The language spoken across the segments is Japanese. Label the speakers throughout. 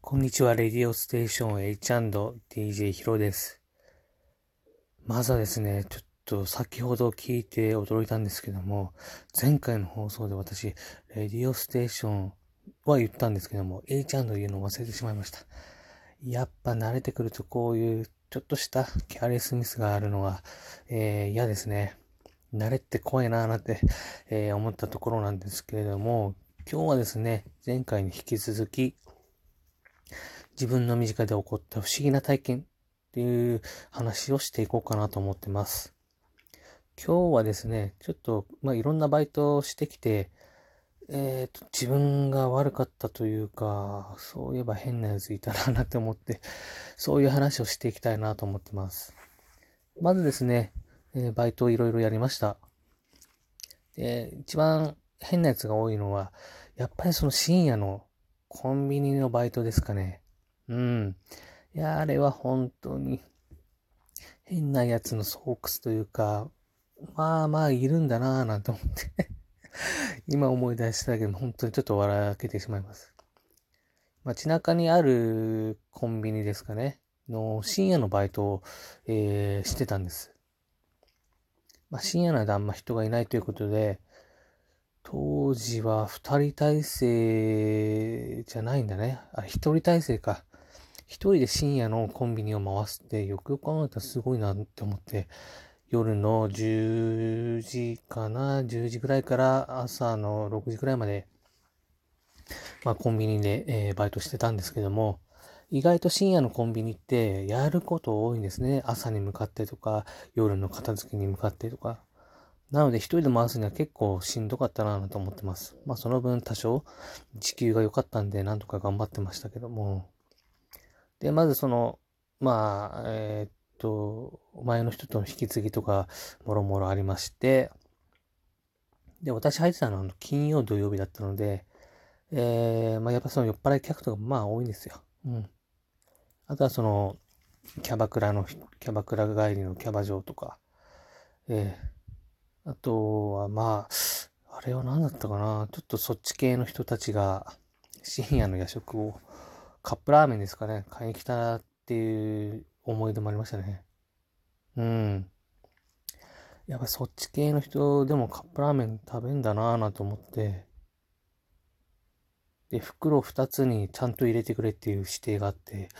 Speaker 1: こんにちは、レディオステーション H&DJ ヒロです。まずはですね、ちょっと先ほど聞いて驚いたんですけども、前回の放送で私、レディオステーションは言ったんですけども、H& 言うのを忘れてしまいました。やっぱ慣れてくるとこういうちょっとしたキャレスミスがあるのは、えー、嫌ですね。慣れって怖いなーなんて、えー、思ったところなんですけれども、今日はですね、前回に引き続き、自分の身近で起こった不思議な体験っていう話をしていこうかなと思ってます。今日はですね、ちょっと、まあ、いろんなバイトをしてきて、えっ、ー、と、自分が悪かったというか、そういえば変なやついたななって思って、そういう話をしていきたいなと思ってます。まずですね、えー、バイトをいろいろやりました。で、一番変なやつが多いのは、やっぱりその深夜のコンビニのバイトですかね。うん。いや、あれは本当に変なやつの巣窟というか、まあまあいるんだなぁなんて思って 今思い出したけど、本当にちょっと笑けてしまいます。街中にあるコンビニですかね。の深夜のバイトを、えー、してたんです。まあ、深夜の間あんま人がいないということで、当時は二人体制じゃないんだね。あ、一人体制か。一人で深夜のコンビニを回すって、よくよく考えたらすごいなって思って、夜の10時かな、10時ぐらいから朝の6時ぐらいまで、まあコンビニで、えー、バイトしてたんですけども、意外と深夜のコンビニってやること多いんですね。朝に向かってとか、夜の片付けに向かってとか。なので一人で回すには結構しんどかったなと思ってます。まあその分多少時給が良かったんでなんとか頑張ってましたけども。で、まずその、まあ、えー、っと、前の人との引き継ぎとか、もろもろありまして、で、私入ってたのは金曜土曜日だったので、えー、まあやっぱその酔っ払い客とかまあ多いんですよ。うん。あとはその、キャバクラの、キャバクラ帰りのキャバ嬢とか、えー、あとはまあ、あれは何だったかな。ちょっとそっち系の人たちが深夜の夜食をカップラーメンですかね、買いに来たっていう思い出もありましたね。うん。やっぱそっち系の人でもカップラーメン食べんだなぁなと思って、で、袋二つにちゃんと入れてくれっていう指定があって、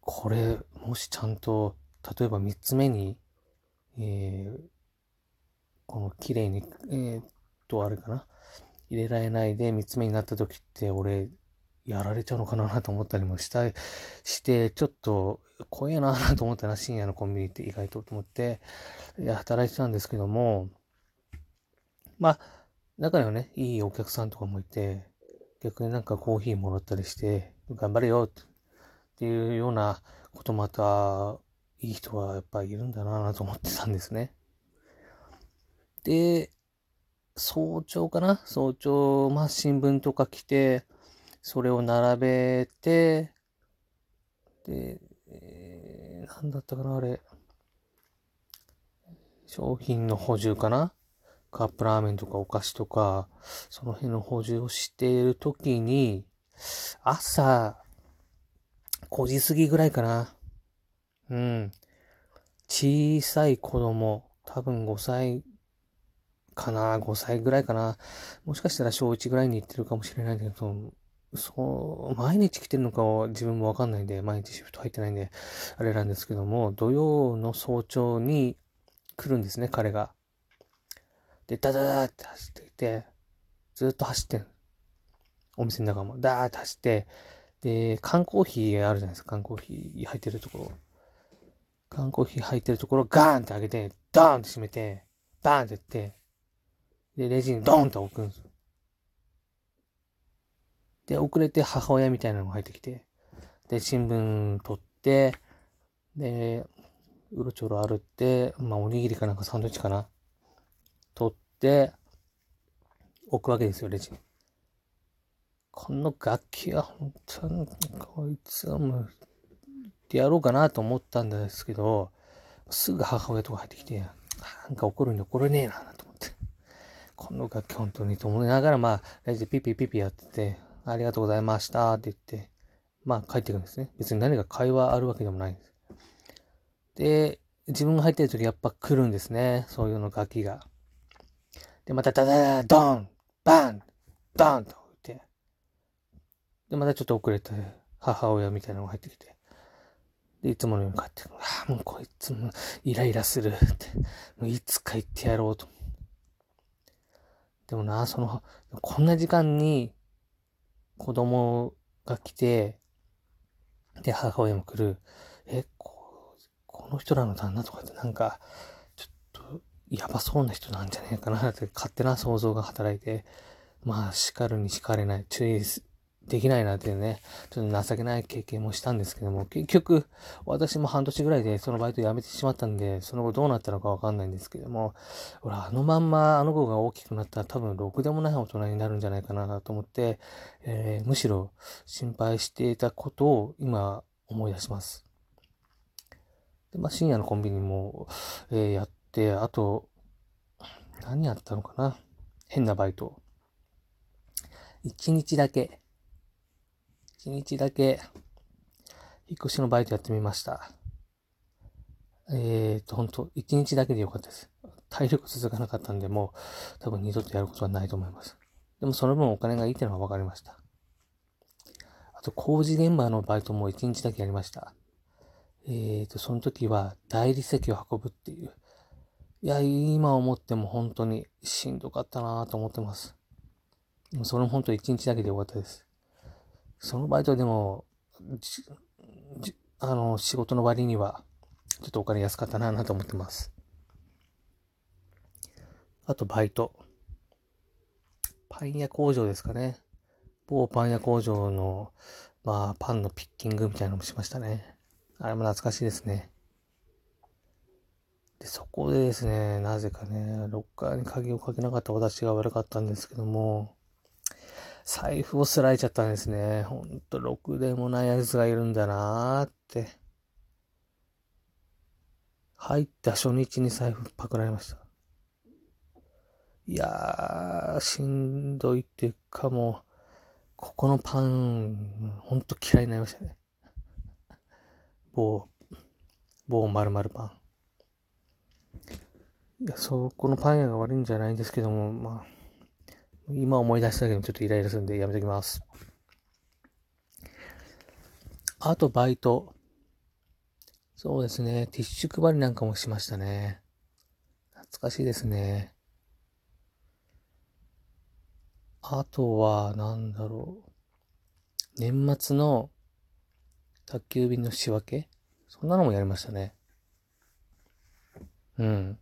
Speaker 1: これ、もしちゃんと、例えば三つ目に、えー、この綺麗に、えー、っと、あれかな。入れられないで三つ目になった時って、俺、やられちゃうのかなと思ったりもしたい、して、ちょっと怖えなと思ったな、深夜のコンビニって意外とと思って、いや働いてたんですけども、まあ、中にはね、いいお客さんとかもいて、逆になんかコーヒーもらったりして、頑張れよっていうようなことまた、いい人はやっぱいるんだなと思ってたんですね。で、早朝かな？早朝、まあ新聞とか来て、それを並べて、で、えー、なんだったかな、あれ。商品の補充かな？カップラーメンとかお菓子とか、その辺の補充をしているときに、朝、5時過ぎぐらいかな。うん。小さい子供、多分5歳かな、5歳ぐらいかな。もしかしたら小1ぐらいに行ってるかもしれないんだけど、そう、毎日来てるのかは自分もわかんないんで、毎日シフト入ってないんで、あれなんですけども、土曜の早朝に来るんですね、彼が。で、ダダダって走ってきて、ずっと走ってん。お店の中も、ダーって走って、で、缶コーヒーあるじゃないですか、缶コーヒー入ってるところ。缶コーヒー入ってるところ、ガーンって開けて、ダーンって閉めて、バーンってやって、で、レジにドーンって置くんですよ。で、遅れて母親みたいなのが入ってきて、で、新聞取って、で、うろちょろ歩って、まあ、おにぎりかなんかサンドイッチかな。取って、置くわけですよ、レジに。この楽器は本当に、こいつはもう、ってやろうかなと思ったんですけど、すぐ母親とか入ってきて、なんか怒るに怒れねえな、と思って。この楽器本当にと思いながら、まあ、ラジでピピピピやってて、ありがとうございましたって言って、まあ帰ってくるんですね。別に何か会話あるわけでもないんです。で、自分が入ってる時やっぱ来るんですね。そういうの楽器が。で、またダダダドンバンドンと言って。で、またちょっと遅れて、母親みたいなのが入ってきて。で、いつものように帰ってくる。ああ、もうこいつもイライラするって。もういつか言ってやろうと。でもな、その、こんな時間に子供が来て、で、母親も来る。え、ここの人らの旦那とかってなんか、やばそうな人なんじゃねえかなって勝手な想像が働いて、まあ、叱るに叱れない、注意できないなっていうね、ちょっと情けない経験もしたんですけども、結局、私も半年ぐらいでそのバイト辞めてしまったんで、その後どうなったのかわかんないんですけども、俺、あのまんまあの子が大きくなったら多分ろくでもない大人になるんじゃないかなと思って、えー、むしろ心配していたことを今思い出します。で、まあ深夜のコンビニも、えー、やって、あと、何やったのかな？変なバイト。一日だけ、一日だけ、引っ越しのバイトやってみました。えーと、ほんと、一日だけでよかったです。体力続かなかったんで、もう、多分二度とやることはないと思います。でもその分お金がいいっていうのが分かりました。あと、工事現場のバイトも一日だけやりました。えーと、その時は大理石を運ぶっていう。いや、今思っても本当にしんどかったなと思ってます。それも本当一日だけでよかったです。そのバイトでも、あの、仕事の割には、ちょっとお金安かったなぁと思ってます。あと、バイト。パン屋工場ですかね。某パン屋工場の、まあ、パンのピッキングみたいなのもしましたね。あれも懐かしいですね。で、そこでですね、なぜかね、ロッカーに鍵をかけなかった私が悪かったんですけども、財布をすられちゃったんですね。ほんと、ろくでもない奴がいるんだなーって。入った初日に財布パクられました。いやー、しんどいっていうかもう、ここのパン、ほんと嫌いになりましたね。某、某〇〇パン。いや、そこのパン屋が悪いんじゃないんですけども、まあ、今思い出しただけでもちょっとイライラするんでやめときます。あとバイト。そうですね。ティッシュ配りなんかもしましたね。懐かしいですね。あとは、なんだろう。年末の宅急便の仕分け？そんなのもやりましたね。うん。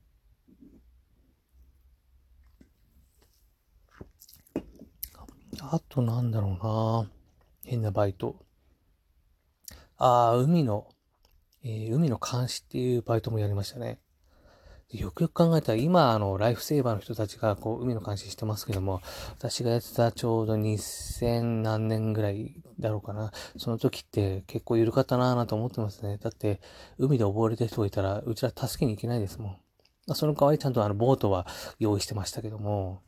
Speaker 1: あとなんだろうな変なバイト。ああ、海の、えー、海の監視っていうバイトもやりましたね。よくよく考えたら、今、あの、ライフセーバーの人たちが、こう、海の監視してますけども、私がやってたちょうど2000何年ぐらいだろうかな。その時って結構緩かったなぁなと思ってますね。だって、海で溺れてる人がいたら、うちら助けに行けないですもん。その代わりちゃんとあの、ボートは用意してましたけども、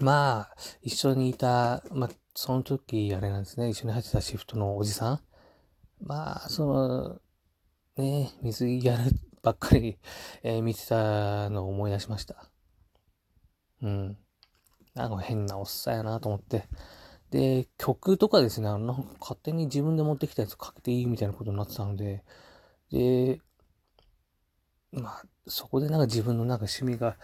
Speaker 1: まあ、一緒にいた、まあ、その時、あれなんですね、一緒に入ってたシフトのおじさん。まあ、その、ね、水やるばっかり、えー、見てたのを思い出しました。うん。なんか変なおっさんやなと思って。で、曲とかですね、あの、勝手に自分で持ってきたやつかけていいみたいなことになってたので、で、まあ、そこでなんか自分のなんか趣味が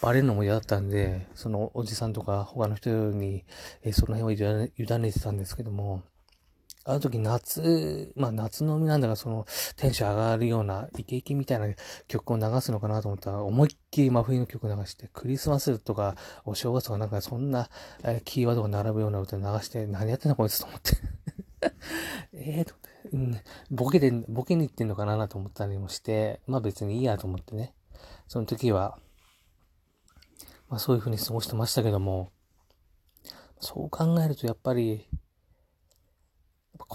Speaker 1: バレるのも嫌だったんで、そのおじさんとか他の人に、えー、その辺を委ねてたんですけども、あの時夏、まあ夏の海なんだがそのテンション上がるようなイケイケみたいな曲を流すのかなと思ったら思いっきり真冬の曲流して、クリスマスとかお正月とかなんかそんな、キーワードが並ぶような歌流して何やってんだこいつと思って ええと、うん、ボケで、ボケに行ってんのかなと思ったりもして、まあ別にいいやと思ってね。その時は、まあそういうふうに過ごしてましたけども、そう考えるとやっぱり、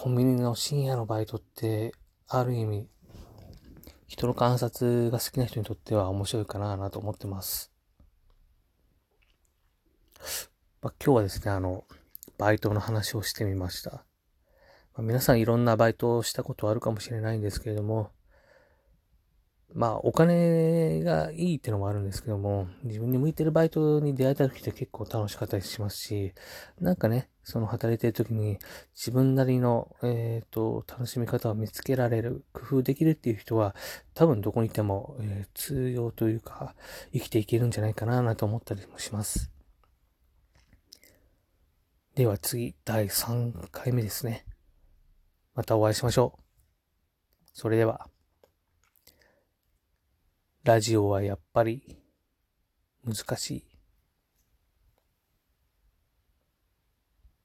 Speaker 1: コンビニの深夜のバイトって、ある意味、人の観察が好きな人にとっては面白いかなと思ってます。まあ、今日はですね、あの、バイトの話をしてみました。まあ、皆さんいろんなバイトをしたことあるかもしれないんですけれども、まあ、お金がいいってのもあるんですけども、自分に向いてるバイトに出会えた時って結構楽しかったりしますし、なんかね、その働いてる時に自分なりの、えっ、ー、と、楽しみ方を見つけられる、工夫できるっていう人は、多分どこにいても、えー、通用というか、生きていけるんじゃないかなと思ったりもします。では次、第3回目ですね。またお会いしましょう。それでは。ラジオはやっぱり難しい。